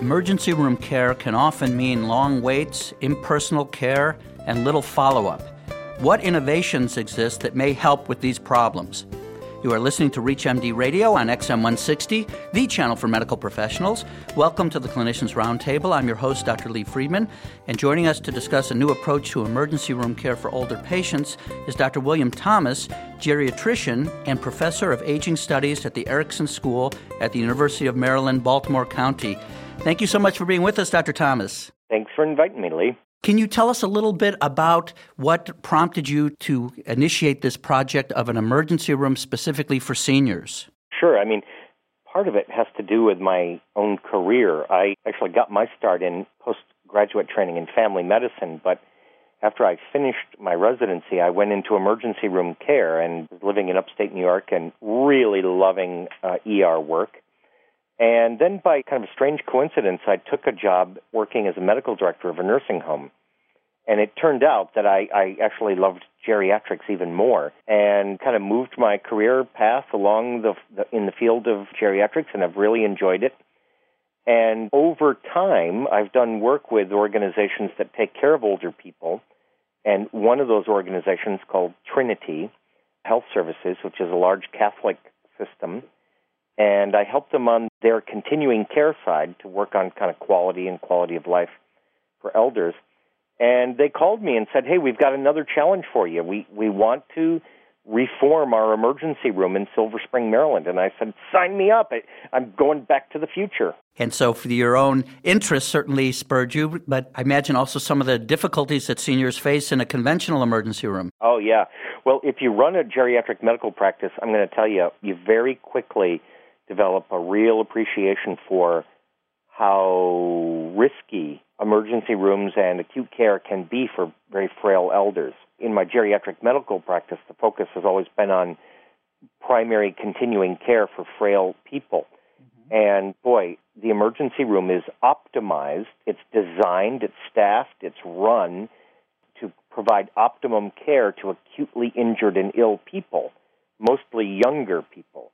Emergency room care can often mean long waits, impersonal care, and little follow up. What innovations exist that may help with these problems? You are listening to ReachMD Radio on XM 160, the channel for medical professionals. Welcome to the Clinicians Roundtable. I'm your host, Dr. Lee Freedman, and joining us to discuss a new approach to emergency room care for older patients is Dr. William Thomas, geriatrician and professor of aging studies at the Erickson School at the University of Maryland, Baltimore County. Thank you so much for being with us, Dr. Thomas. Thanks for inviting me, Lee. Can you tell us a little bit about what prompted you to initiate this project of an emergency room specifically for seniors? Sure. I mean, part of it has to do with my own career. I actually got my start in postgraduate training in family medicine, but after I finished my residency, I went into emergency room care and was living in upstate New York and really loving uh, ER work. And then, by kind of a strange coincidence, I took a job working as a medical director of a nursing home. And it turned out that I, I actually loved geriatrics even more and kind of moved my career path along the, the in the field of geriatrics and I've really enjoyed it. And over time, I've done work with organizations that take care of older people. And one of those organizations called Trinity Health Services, which is a large Catholic system, and I helped them on their continuing care side to work on kind of quality and quality of life for elders. And they called me and said, "Hey, we've got another challenge for you. We we want to reform our emergency room in Silver Spring, Maryland." And I said, "Sign me up. I, I'm going back to the future." And so, for your own interest, certainly spurred you, but I imagine also some of the difficulties that seniors face in a conventional emergency room. Oh yeah. Well, if you run a geriatric medical practice, I'm going to tell you, you very quickly develop a real appreciation for how risky emergency rooms and acute care can be for very frail elders. In my geriatric medical practice, the focus has always been on primary continuing care for frail people. Mm-hmm. And boy, the emergency room is optimized, it's designed, it's staffed, it's run to provide optimum care to acutely injured and ill people, mostly younger people.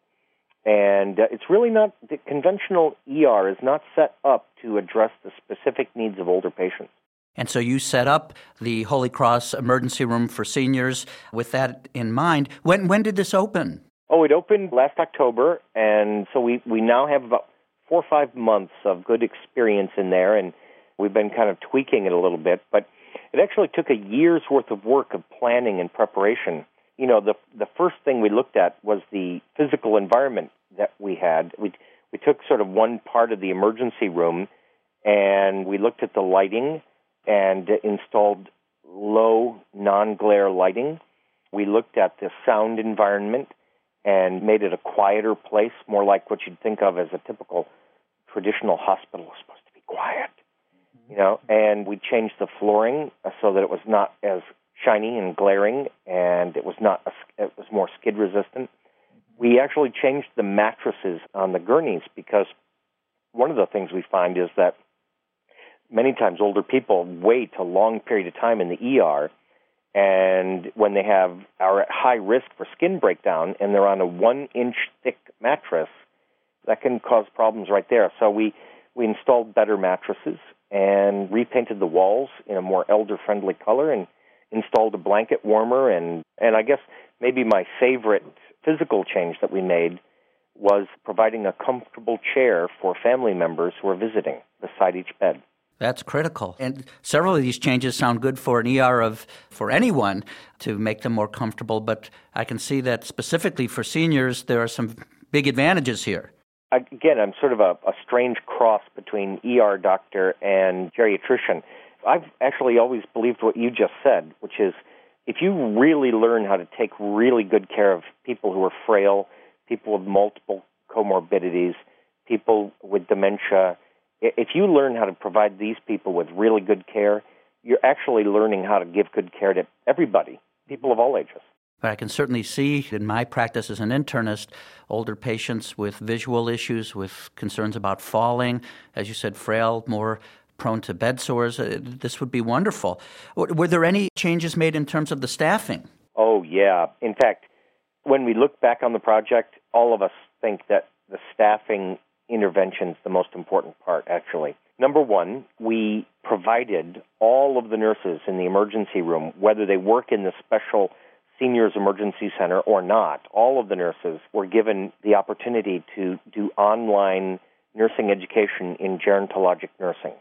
And uh, it's really not, the conventional ER is not set up to address the specific needs of older patients. And so you set up the Holy Cross Emergency Room for Seniors with that in mind. When, when did this open? Oh, it opened last October, and so we, we now have about four or five months of good experience in there, and we've been kind of tweaking it a little bit. But it actually took a year's worth of work of planning and preparation you know, the the first thing we looked at was the physical environment that we had. We we took sort of one part of the emergency room, and we looked at the lighting and installed low non-glare lighting. We looked at the sound environment and made it a quieter place, more like what you'd think of as a typical traditional hospital is supposed to be quiet. You know, and we changed the flooring so that it was not as shiny and glaring, and it was not a, it was more skid resistant. We actually changed the mattresses on the gurneys because one of the things we find is that many times older people wait a long period of time in the ER, and when they have are at high risk for skin breakdown and they're on a one inch thick mattress, that can cause problems right there. So we we installed better mattresses and repainted the walls in a more elder friendly color and installed a blanket warmer and and I guess maybe my favorite physical change that we made was providing a comfortable chair for family members who are visiting beside each bed. That's critical. And several of these changes sound good for an ER of for anyone to make them more comfortable, but I can see that specifically for seniors there are some big advantages here. Again, I'm sort of a, a strange cross between ER doctor and geriatrician I've actually always believed what you just said, which is if you really learn how to take really good care of people who are frail, people with multiple comorbidities, people with dementia, if you learn how to provide these people with really good care, you're actually learning how to give good care to everybody, people of all ages. I can certainly see in my practice as an internist, older patients with visual issues, with concerns about falling, as you said, frail, more prone to bed sores. Uh, this would be wonderful. Were there any changes made in terms of the staffing? Oh, yeah. In fact, when we look back on the project, all of us think that the staffing intervention is the most important part, actually. Number one, we provided all of the nurses in the emergency room, whether they work in the special seniors emergency center or not, all of the nurses were given the opportunity to do online nursing education in gerontologic nursing.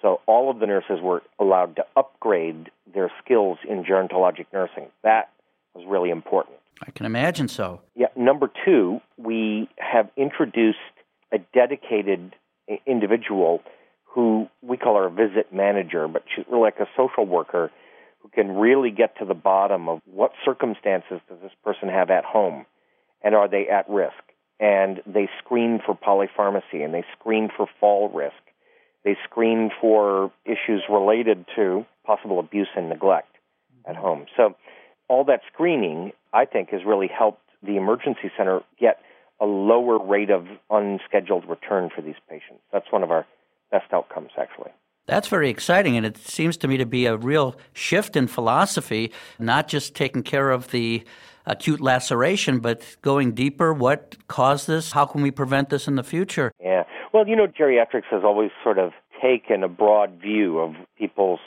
So all of the nurses were allowed to upgrade their skills in gerontologic nursing. That was really important. I can imagine so. Yeah. Number two, we have introduced a dedicated individual who we call our visit manager, but she's really like a social worker who can really get to the bottom of what circumstances does this person have at home and are they at risk. And they screen for polypharmacy and they screen for fall risk. They screen for issues related to possible abuse and neglect at mm-hmm. home. So all that screening, I think, has really helped the emergency center get a lower rate of unscheduled return for these patients. That's one of our best outcomes, actually. That's very exciting, and it seems to me to be a real shift in philosophy, not just taking care of the acute laceration, but going deeper. What caused this? How can we prevent this in the future? Yeah. Well, you know, geriatrics has always sort of taken a broad view of people's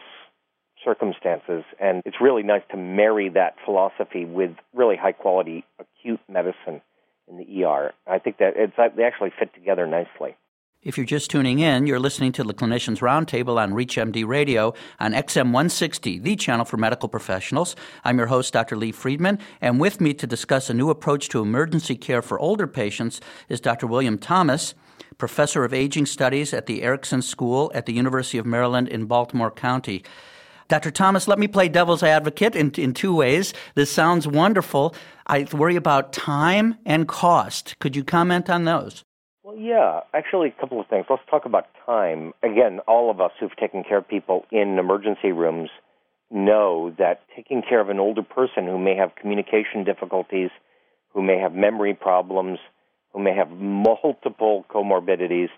circumstances, and it's really nice to marry that philosophy with really high quality acute medicine in the ER. I think that it's they actually fit together nicely. If you're just tuning in, you're listening to the Clinicians Roundtable on ReachMD Radio on XM 160, the channel for medical professionals. I'm your host, Dr. Lee Freedman, and with me to discuss a new approach to emergency care for older patients is Dr. William Thomas, professor of aging studies at the Erickson School at the University of Maryland in Baltimore County. Dr. Thomas, let me play devil's advocate in, in two ways. This sounds wonderful. I worry about time and cost. Could you comment on those? Well, yeah, actually, a couple of things. Let's talk about time. Again, all of us who've taken care of people in emergency rooms know that taking care of an older person who may have communication difficulties, who may have memory problems, who may have multiple comorbidities,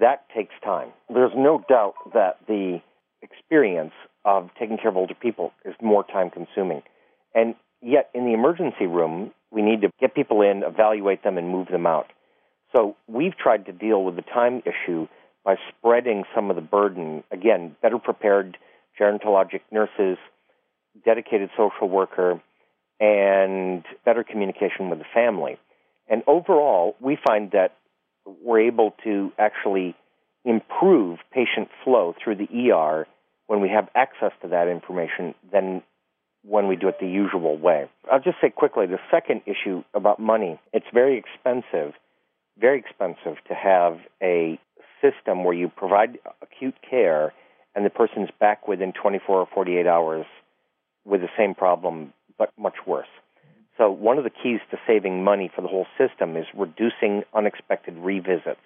that takes time. There's no doubt that the experience of taking care of older people is more time consuming. And yet, in the emergency room, we need to get people in, evaluate them, and move them out. So we've tried to deal with the time issue by spreading some of the burden. Again, better prepared gerontologic nurses, dedicated social worker, and better communication with the family. And overall, we find that we're able to actually improve patient flow through the ER when we have access to that information than when we do it the usual way. I'll just say quickly the second issue about money it's very expensive, very expensive to have a system where you provide acute care and the person's back within 24 or 48 hours with the same problem but much worse. So, one of the keys to saving money for the whole system is reducing unexpected revisits.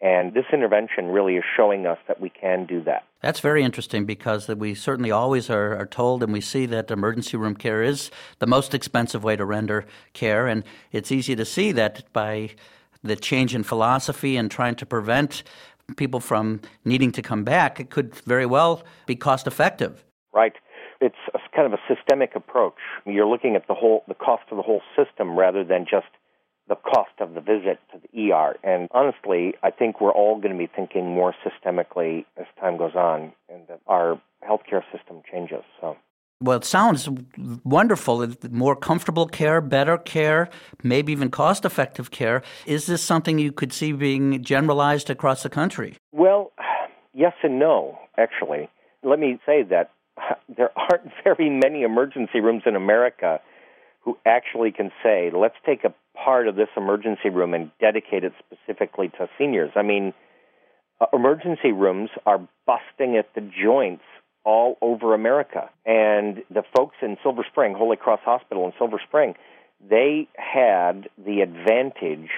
And this intervention really is showing us that we can do that. That's very interesting because we certainly always are, are, told and we see that emergency room care is the most expensive way to render care. And it's easy to see that by the change in philosophy and trying to prevent people from needing to come back, it could very well be cost effective. Right. It's kind of a systemic approach. You're looking at the whole the cost of the whole system rather than just the cost of the visit to the ER. And honestly, I think we're all going to be thinking more systemically as time goes on and our healthcare system changes. So. Well, it sounds wonderful. More comfortable care, better care, maybe even cost effective care. Is this something you could see being generalized across the country? Well, yes and no, actually. Let me say that there aren't very many emergency rooms in America who actually can say, let's take a part of this emergency room and dedicate it specifically to seniors. I mean, uh, emergency rooms are busting at the joints all over America. And the folks in Silver Spring, Holy Cross Hospital in Silver Spring, they had the advantage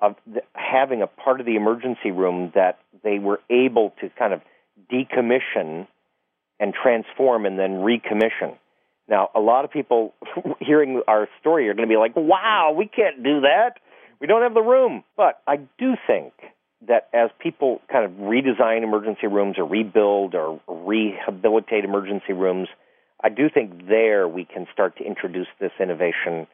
of having a part of the emergency room that they were able to kind of decommission and transform and then recommission. Now, a lot of people hearing our story are going to be like, wow, we can't do that. We don't have the room. But I do think that as people kind of redesign emergency rooms or rebuild or rehabilitate emergency rooms, I do think there we can start to introduce this innovation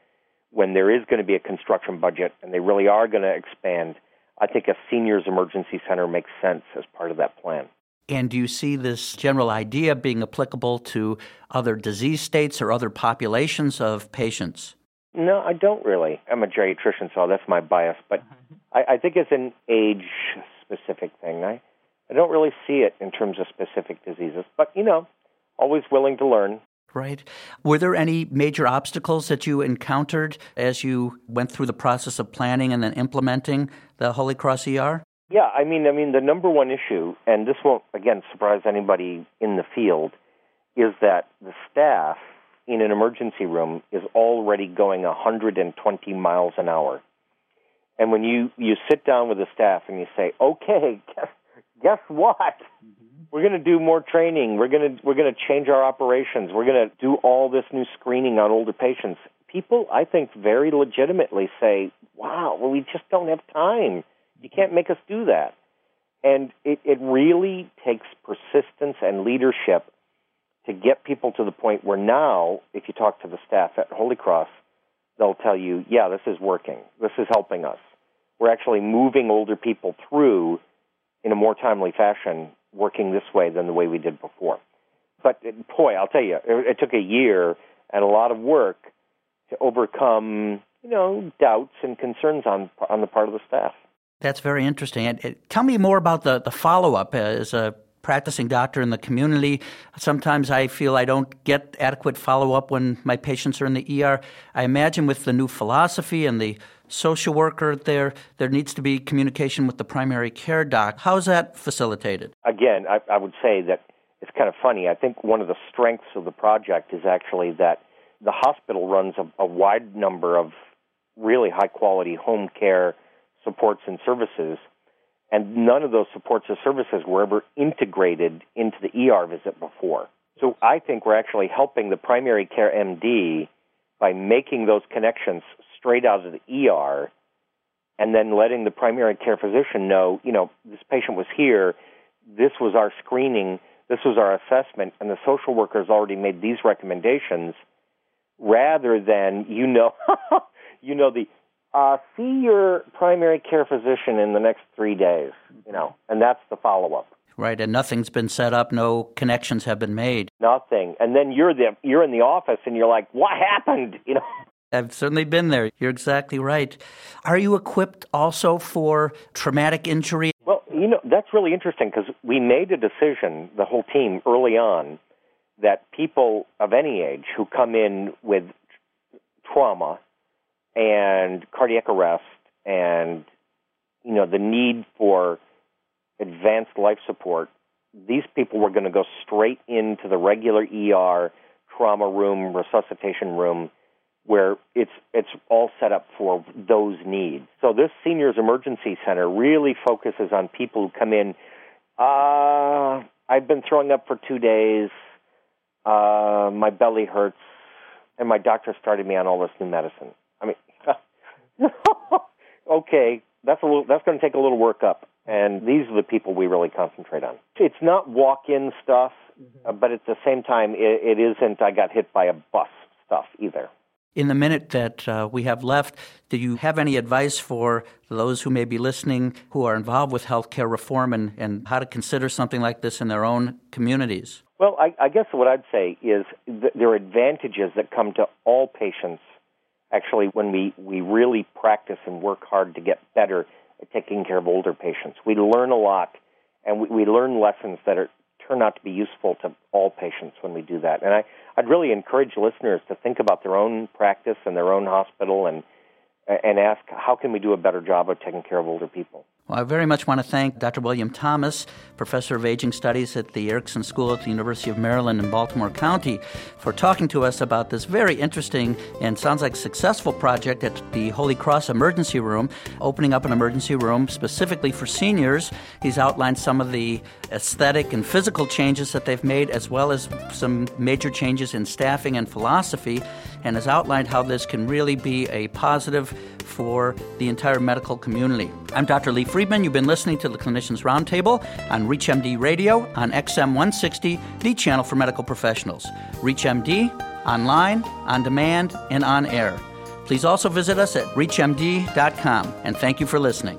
when there is going to be a construction budget and they really are going to expand. I think a seniors emergency center makes sense as part of that plan. And do you see this general idea being applicable to other disease states or other populations of patients? No, I don't really. I'm a geriatrician, so that's my bias. But I, I think it's an age specific thing. I, I don't really see it in terms of specific diseases. But, you know, always willing to learn. Right. Were there any major obstacles that you encountered as you went through the process of planning and then implementing the Holy Cross ER? Yeah, I mean, I mean, the number one issue, and this won't again surprise anybody in the field, is that the staff in an emergency room is already going 120 miles an hour. And when you you sit down with the staff and you say, "Okay, guess, guess what? Mm-hmm. We're going to do more training. We're going to we're going to change our operations. We're going to do all this new screening on older patients." People, I think, very legitimately say, "Wow, well, we just don't have time." You can't make us do that. And it, it really takes persistence and leadership to get people to the point where now, if you talk to the staff at Holy Cross, they'll tell you, yeah, this is working. This is helping us. We're actually moving older people through in a more timely fashion, working this way than the way we did before. But boy, I'll tell you, it, it took a year and a lot of work to overcome, you know, doubts and concerns on on the part of the staff. That's very interesting. And, tell me more about the, the follow up as a practicing doctor in the community. Sometimes I feel I don't get adequate follow up when my patients are in the ER. I imagine with the new philosophy and the social worker there, there needs to be communication with the primary care doc. How is that facilitated? Again, I, I would say that it's kind of funny. I think one of the strengths of the project is actually that the hospital runs a, a wide number of really high quality home care supports and services, and none of those supports or services were ever integrated into the ER visit before. So I think we're actually helping the primary care MD by making those connections straight out of the ER and then letting the primary care physician know, you know, this patient was here, this was our screening, this was our assessment, and the social worker has already made these recommendations rather than, you know, you know, the uh, see your primary care physician in the next three days, you know, and that's the follow up. Right, and nothing's been set up, no connections have been made. Nothing, and then you're the you're in the office, and you're like, "What happened?" You know. I've certainly been there. You're exactly right. Are you equipped also for traumatic injury? Well, you know that's really interesting because we made a decision, the whole team, early on, that people of any age who come in with trauma and cardiac arrest and you know the need for advanced life support these people were going to go straight into the regular ER trauma room resuscitation room where it's it's all set up for those needs. So this seniors emergency center really focuses on people who come in uh I've been throwing up for 2 days. Uh my belly hurts and my doctor started me on all this new medicine okay, that's a little. That's going to take a little work up, and these are the people we really concentrate on. It's not walk-in stuff, mm-hmm. but at the same time, it, it isn't. I got hit by a bus stuff either. In the minute that uh, we have left, do you have any advice for those who may be listening who are involved with healthcare reform and, and how to consider something like this in their own communities? Well, I, I guess what I'd say is there are advantages that come to all patients actually when we, we really practice and work hard to get better at taking care of older patients. We learn a lot and we, we learn lessons that are, turn out to be useful to all patients when we do that. And I, I'd really encourage listeners to think about their own practice and their own hospital and, and ask how can we do a better job of taking care of older people. Well, I very much want to thank Dr. William Thomas, Professor of Aging Studies at the Erickson School at the University of Maryland in Baltimore County, for talking to us about this very interesting and sounds like successful project at the Holy Cross Emergency Room, opening up an emergency room specifically for seniors. He's outlined some of the aesthetic and physical changes that they've made, as well as some major changes in staffing and philosophy, and has outlined how this can really be a positive for the entire medical community. I'm Dr. Lee Freedman. You've been listening to the Clinicians Roundtable on ReachMD Radio on XM 160, the channel for medical professionals. ReachMD, online, on demand, and on air. Please also visit us at reachmd.com, and thank you for listening.